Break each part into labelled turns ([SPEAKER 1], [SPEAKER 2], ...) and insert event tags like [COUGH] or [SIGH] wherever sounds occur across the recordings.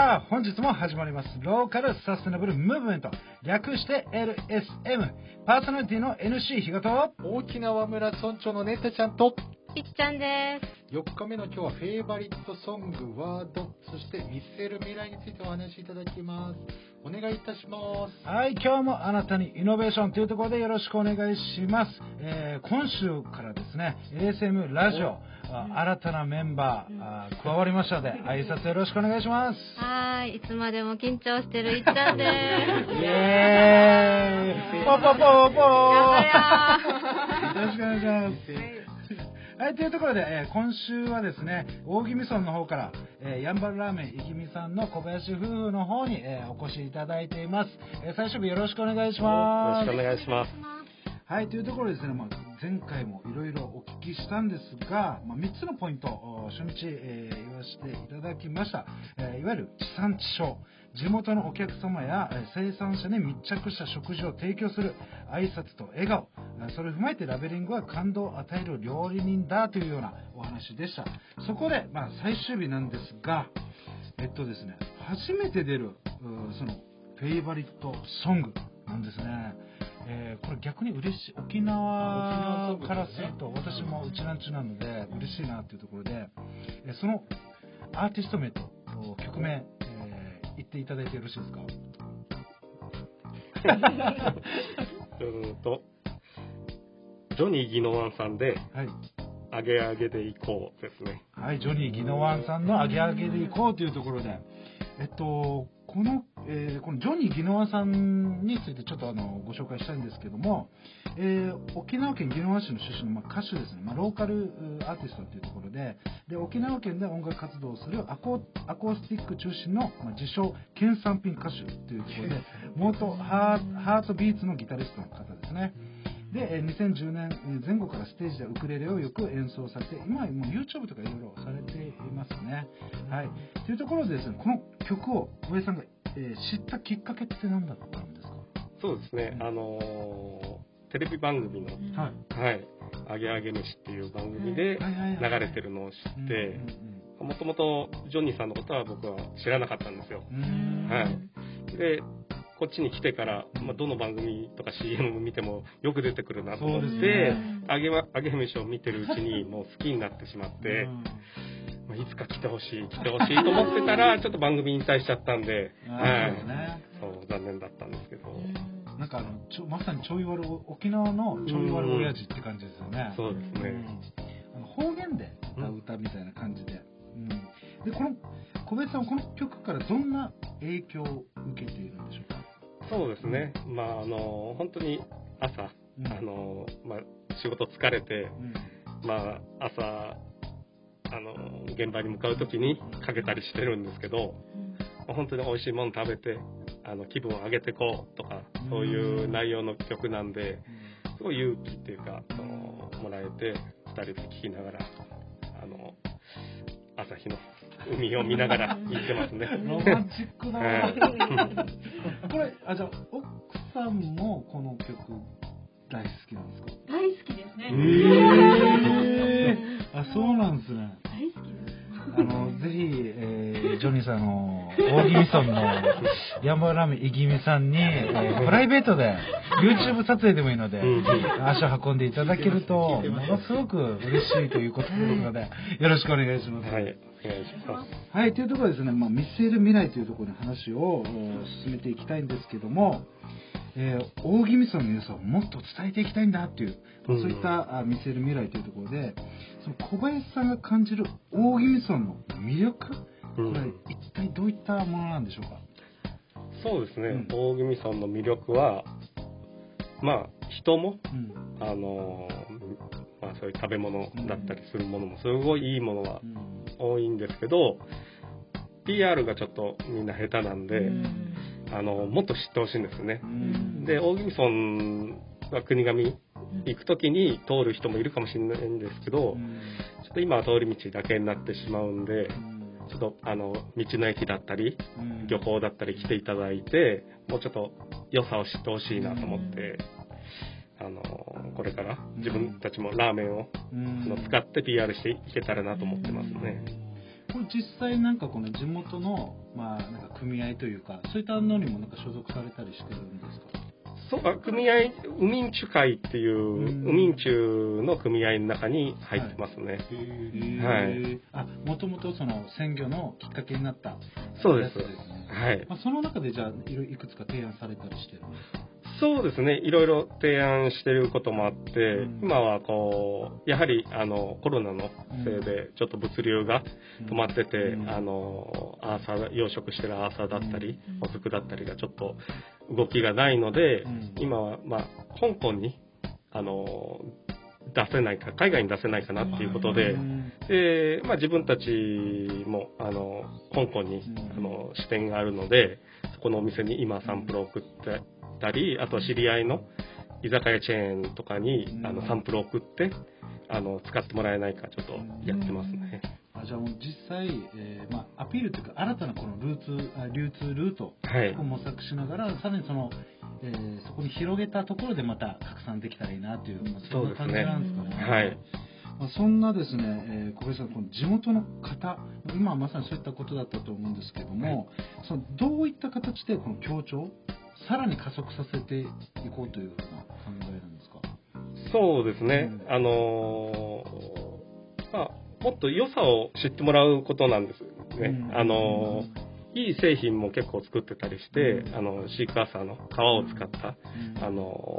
[SPEAKER 1] さあ、本日も始まります。ローカルサステナブルムーブメント。略して LSM。パーソナリティの NC 日賀と、
[SPEAKER 2] 沖縄村村長のネタちゃんと
[SPEAKER 3] いちちゃんです。
[SPEAKER 2] 4日目の今日はフェイバリットソングワードそして見せる未来についてお話しいただきますお願いいたします
[SPEAKER 1] はい、今日もあなたにイノベーションというところでよろしくお願いします。えー今週からですね、ASM ラジオ、あ新たなメンバー、あ加わりましたので、挨拶よろしくお願いします。
[SPEAKER 3] はーい、いつまでも緊張してるいっちゃんで
[SPEAKER 1] イ
[SPEAKER 3] す。
[SPEAKER 1] エーイポポポポー
[SPEAKER 3] や
[SPEAKER 1] よろしくお願いします。はい、というところで、えー今週はですね、大宜味村の方から、えーやんばるラーメンいきみさんの小林夫婦の方に、えーお越しいただいています。えー最初日よろしくお願いします。
[SPEAKER 4] よろしくお願いします。
[SPEAKER 1] はい、というところですね、まあ、前回もいろいろお聞きしたんですが、まあ、3つのポイント、初日、えー言わせていただきました。えーいわゆる地産地消、地元のお客様や生産者に密着した食事を提供する挨拶と笑顔、それを踏まえてラベリングは感動を与える料理人だというようなお話でした。そこで、まあ、最終日なんですが、えっとですね、初めて出る、その、フェイバリットソングなんですね。えーこれ逆に嬉しい、沖縄からすると、私もうちなんちゅなので、嬉しいなっていうところで、えーそのアーティスト名とお曲名、えー言っていただいてよろしいですか？[LAUGHS]
[SPEAKER 4] うーんと、ジョニー・ギノワンさんで、
[SPEAKER 1] はい。
[SPEAKER 4] あげあげでいこうですね。
[SPEAKER 1] はい、ジョニー・ギノワンさんのアゲアゲでいこうというところで、えっと、この、えーこのジョニー・ギノワンさんについてちょっとあのご紹介したいんですけども、えー沖縄県宜野湾市の出身の、まあ、歌手ですね、まあ、ローカルうアーティストというところでで、沖縄県で音楽活動をするアコアコースティック中心の、まあ、自称、県産品歌手というところで、元ハートビーツのギタリストの方ですね。で、えー2010年えー前後からステージでウクレレをよく演奏されて、今はもう YouTube とかいろいろされていますね。はい。というところでですね、この曲を小林さんが、えー知ったきっかけって何だったんですか？
[SPEAKER 4] そうですね、あのーテレビ番組の、
[SPEAKER 1] はい。
[SPEAKER 4] はい、あげあげ飯っていう番組で流れてるのを知って、
[SPEAKER 1] うん
[SPEAKER 4] もともとジョニーさんのことは僕は知らなかったんですよ。
[SPEAKER 1] うんうん
[SPEAKER 4] はい。で、こっちに来てから、まあ、どの番組とか CM 見てもよく出てくるなと思って
[SPEAKER 1] ね、
[SPEAKER 4] あげわあげ飯を見てるうちに [LAUGHS] もう好きになってしまって、
[SPEAKER 1] うん。
[SPEAKER 4] まあ、いつか来てほしい、来てほしいと思ってたら、ちょっと番組引退しちゃったんで、
[SPEAKER 1] そうです
[SPEAKER 4] い。
[SPEAKER 1] ね。
[SPEAKER 4] そう、残念だったんですけど、
[SPEAKER 1] なんかあのちょまさにちょい悪沖縄のちょい悪親父って感じですよね。
[SPEAKER 4] そうですね。
[SPEAKER 1] あの方言で歌う歌みたいな感じで、うん、でこの小林さんはこの曲からどんな影響を受けている
[SPEAKER 4] そうですね。まあ、あの、本当に朝、
[SPEAKER 1] うん。
[SPEAKER 4] あの、まあ、仕事疲れて、
[SPEAKER 1] うん。
[SPEAKER 4] まあ、朝、あの、現場に向かう時にかけたりしてるんですけど、まあ本当に美味しいもの食べて、あの、気分を上げてこうとか、そういう内容の曲なんで、すごい勇気っていうか、その、もらえて、二人で聴きながら、あの、朝日の海を見ながら行ってますね。
[SPEAKER 1] ロマンチックな、[LAUGHS] これあじゃあ奥さんもこの曲大好きなんですか？
[SPEAKER 5] 大好きですね。
[SPEAKER 1] えあそうなんですね。
[SPEAKER 5] 大好きです。
[SPEAKER 1] あのぜひ、えージョニーさんの大宜味村のヤンバーラーメンイギミさんに、えープライベートで YouTube 撮影でもいいので、
[SPEAKER 4] うん
[SPEAKER 1] 足を運んでいただけるとものすごく嬉しいということですのでよろしくお願いします。
[SPEAKER 4] はい、お願いします。
[SPEAKER 1] はい、というところでですね、まあ、見据える未来というところに話をえー進めていきたいんですけども、えー大宜味村の良さをもっと伝えていきたいんだっていう、まあそういったあ見据える未来というところで、その小林さんが感じる大宜味村の魅力、こ
[SPEAKER 4] うん。
[SPEAKER 1] れ一体どういったものなんでしょうか？
[SPEAKER 4] そうですね、
[SPEAKER 1] うん。
[SPEAKER 4] 大宜味村の魅力は、まあ、人も、
[SPEAKER 1] うん。
[SPEAKER 4] あのーまあ、そういう食べ物だったりするものも、すごいいいものが
[SPEAKER 1] うん。
[SPEAKER 4] 多いんですけど、PR がちょっとみんな下手なんで、あのもっと知ってほしいんですね。
[SPEAKER 1] う。ん。
[SPEAKER 4] で、大宜味村は国神行く時に通る人もいるかもしれないんですけど、
[SPEAKER 1] うん。
[SPEAKER 4] ちょっと今は通り道だけになってしまうんで、ちょっとあの道の駅だったり、
[SPEAKER 1] うん。
[SPEAKER 4] 漁港だったり来ていただいて、もうちょっと良さを知ってほしいなと思って、あの、これから自分たちもラーメンを、
[SPEAKER 1] う
[SPEAKER 4] の使って PR していけたらなと思ってますね。
[SPEAKER 1] これ実際なんかこの地元の、まあ、なんか組合というか、そういったのにもなんか所属されたりしてるんですか？
[SPEAKER 4] そうあ組合、ウミンチュ会っていう、
[SPEAKER 1] うん。
[SPEAKER 4] ウミンチュの組合の中に入ってますね。はい。
[SPEAKER 1] あ、もともとその鮮魚のきっかけになった
[SPEAKER 4] そうです。はい。
[SPEAKER 1] まあ、その中でじゃあいろいくつか提案されたりしてるんですか？
[SPEAKER 4] そうですね。いろいろ提案してることもあって、
[SPEAKER 1] うん。
[SPEAKER 4] 今はこう、やはりあのコロナのせいでちょっと物流が止まってて、
[SPEAKER 1] うん。
[SPEAKER 4] あの、アーサー、養殖してるアーサーだったり、
[SPEAKER 3] うん。
[SPEAKER 4] もずくだったりがちょっと動きがないので、
[SPEAKER 1] うん。
[SPEAKER 4] 今はまあ、香港に、あの、出せないか、海外に出せないかなっていうことで
[SPEAKER 1] う、ん。
[SPEAKER 4] で、まあ自分たちも、あの、香港に
[SPEAKER 1] うん、
[SPEAKER 4] あの、支店があるので、そこのお店に今サンプルを送ってたり、あとは知り合いの居酒屋チェーンとかに
[SPEAKER 1] う、ん
[SPEAKER 4] あの、サンプルを送って、あの、使ってもらえないかちょっとやってますね。
[SPEAKER 1] あじゃあもう実際、えーまあ、アピールというか新たなこのルーツあ流通ルート
[SPEAKER 4] はい
[SPEAKER 1] を。模索しながらさらにその、えーそこに広げたところでまた拡散できたらいいなという、まあ、そんな感じなんですかね。
[SPEAKER 4] はい。
[SPEAKER 1] まあ、そんなですね、えー小林さん、この地元の方、今はまさにそういったことだったと思うんですけども、そのどういった形でこの協調、さらに加速させていこうというような考えなんですか？
[SPEAKER 4] そうですね。
[SPEAKER 1] うん。
[SPEAKER 4] あのーまあ、もっと良さを知ってもらうことなんですね。
[SPEAKER 1] うん。
[SPEAKER 4] あのーいい製品も結構作ってたりして、
[SPEAKER 1] うん。
[SPEAKER 4] あの、シークワーサーの皮を使った、
[SPEAKER 1] うん。
[SPEAKER 4] あの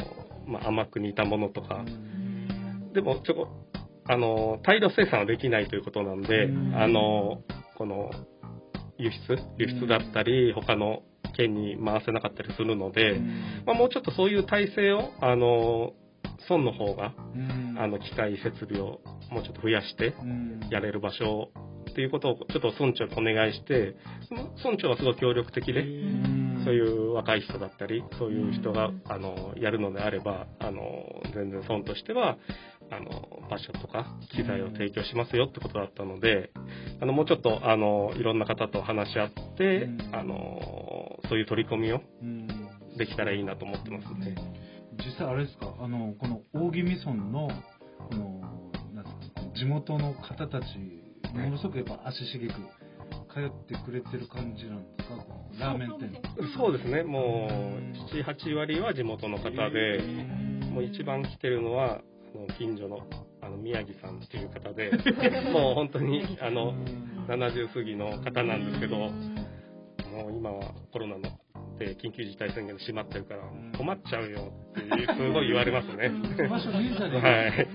[SPEAKER 4] ーまあ、甘く煮たものとか。
[SPEAKER 1] う、ん。
[SPEAKER 4] でもちょこ、あのー大量生産はできないということなんで、
[SPEAKER 1] うん。
[SPEAKER 4] あのーこの、輸出？輸出だったり、他の県に回せなかったりするので、まあ、もうちょっとそういう体制を、あのー村の方が、
[SPEAKER 1] うん。
[SPEAKER 4] あの、機械設備をもうちょっと増やして、
[SPEAKER 1] うん。
[SPEAKER 4] やれる場所っていうことをちょっと村長にお願いして、その村長はすごい協力的で、
[SPEAKER 1] うん。
[SPEAKER 4] そういう若い人だったり、そういう人が
[SPEAKER 3] うん、
[SPEAKER 4] あの、やるのであれば、あの、全然村としては、あの、場所とか機材を提供しますよってことだったので、あの、もうちょっと、あの、いろんな方と話し合って
[SPEAKER 1] うん、
[SPEAKER 4] あの、そういう取り組みを
[SPEAKER 1] うん。
[SPEAKER 4] できたらいいなと思ってますね。
[SPEAKER 1] 実際あれですか？あのこの大宜味村のこのなんですか地元の方たちものすごくやっぱ足しげく通ってくれてる感じなんですか？ラーメン店。
[SPEAKER 4] そうですね、もう、7、8割は地元の方で、もう一番来てるのは、あの近所のあの宮城さんっていう方で、[LAUGHS] もう本当にあの70過ぎの方なんですけど、もう今はコロナので緊急事態宣言で閉まってるから、困っちゃうよっていうすごい言われますね。はい。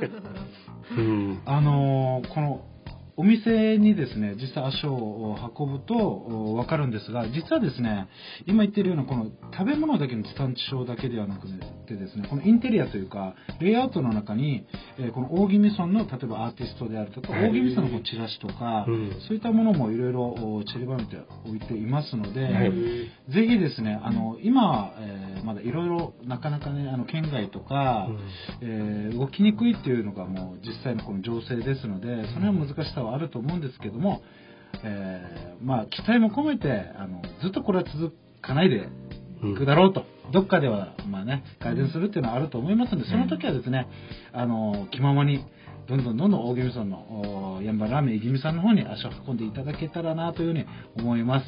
[SPEAKER 4] うん。
[SPEAKER 1] あのーこのお店にですね実際足を運ぶとお分かるんですが実はですね今言ってるようなこの食べ物だけの地産地消だけではなくてですねこのインテリアというかレイアウトの中に、えーこの大宜味村の例えばアーティストであるとか
[SPEAKER 4] はい。
[SPEAKER 1] 大宜味村のこのチラシとか、
[SPEAKER 4] うん。
[SPEAKER 1] そういったものもいろいろお散りばめておいていますので、
[SPEAKER 4] はい。
[SPEAKER 1] ぜひですねあの今、えーまだいろいろなかなかねあの県外とか、えー動きにくいっていうのがもう実際のこの情勢ですのでその辺の難しさはあると思うんですけども、えーまあ期待も込めてあのずっとこれは続かないでいくだろうと、どっかではまあね改善するっていうのはあると思いますのでその時はですねあの気ままにどんどんどんどん大宜味村のおやんばラーメンいぎみさんの方に足を運んでいただけたらなというふうに思います。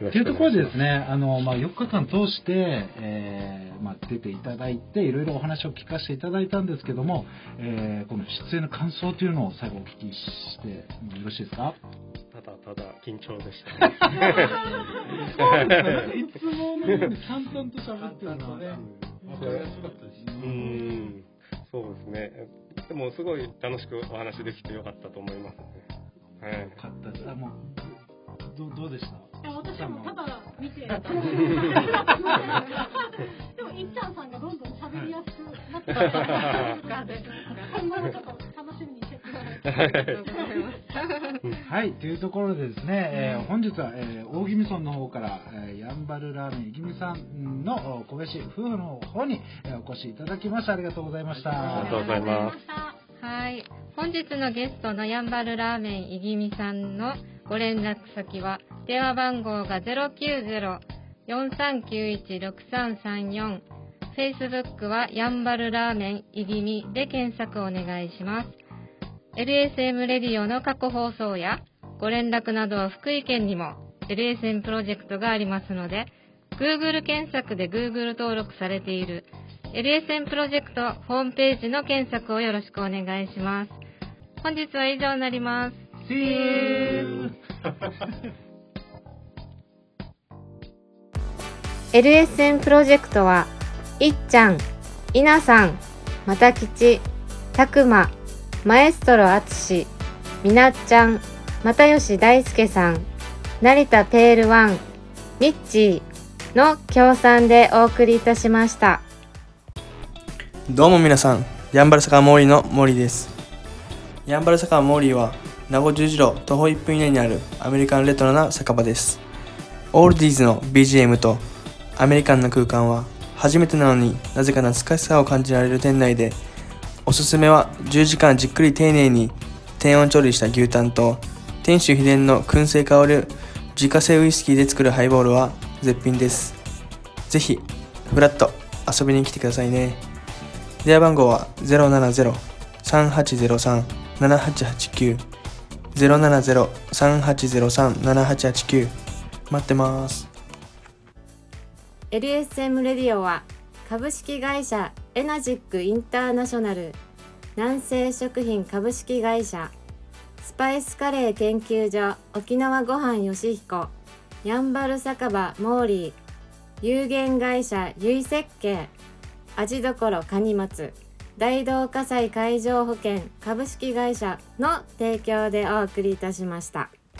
[SPEAKER 1] というところでですね、あの、まあ、4日間通して、えーまあ、出ていただいて、いろいろお話を聞かせていただいたんですけども、えーこの出演の感想というのを最後お聞きしてもよろしいですか？
[SPEAKER 4] ただただ緊張でしたね。
[SPEAKER 1] いつものように淡々と喋ってるのはね。
[SPEAKER 2] わかりやすかったです。
[SPEAKER 4] うん、そうですね。でもすごい楽しくお話できてよかったと思いますね。はい
[SPEAKER 1] よ。かったです。あ、もう、どうどうでした？
[SPEAKER 5] 私もただ見てでもいっちゃんさんがどんどん喋りやすくなってきた今後のこと楽しみにしてください
[SPEAKER 3] ありがとうございます。
[SPEAKER 1] はい、というところでですね、えー本日は、えー大宜味村の方から、えーやんばるラーメンいぎみさんのお小林夫婦の方に、えーお越しいただきました。ありがとうございました。
[SPEAKER 4] ありがとうございます
[SPEAKER 3] はい。本日のゲストのやんばるラーメンいぎみさんのご連絡先は、電話番号が090-4391-6334。Facebook はやんばるラーメンいぎみで検索お願いします。LSM レディオの過去放送や、ご連絡などは福井県にも LSN プロジェクトがありますので、Google 検索で Google 登録されている LSN プロジェクトホームページの検索をよろしくお願いします。本日は以上になります。
[SPEAKER 1] See you!
[SPEAKER 3] LSN プロジェクトは、いっちゃん、いなさん、またきち、たくま、マエストロあつし、みなっちゃん、又吉大輔さん、成田ペールワン、ミッチーの協賛でお送りいたしました。
[SPEAKER 6] どうも皆さん、やんばる坂モーリーの森です。やんばる坂モーリーは、名護十字路徒歩1分以内にあるアメリカンレトロな酒場です。オールディーズの BGM とアメリカンな空間は初めてなのになぜか懐かしさを感じられる店内でおすすめは10時間じっくり丁寧に低温調理した牛タンと店主秘伝の燻製香る自家製ウイスキーで作るハイボールは絶品です。ぜひフラット遊びに来てくださいね。電話番号は070-3803-7889 070-3803-7889待ってます。
[SPEAKER 3] LSM レディオは株式会社エナジックインターナショナル。南西食品株式会社。スパイスカレー研究所沖縄ごはんよしひこ。やんばる酒場モーリー。有限会社ゆい設計味どころかに松大同火災海上保険株式会社の提供でお送りいたしました。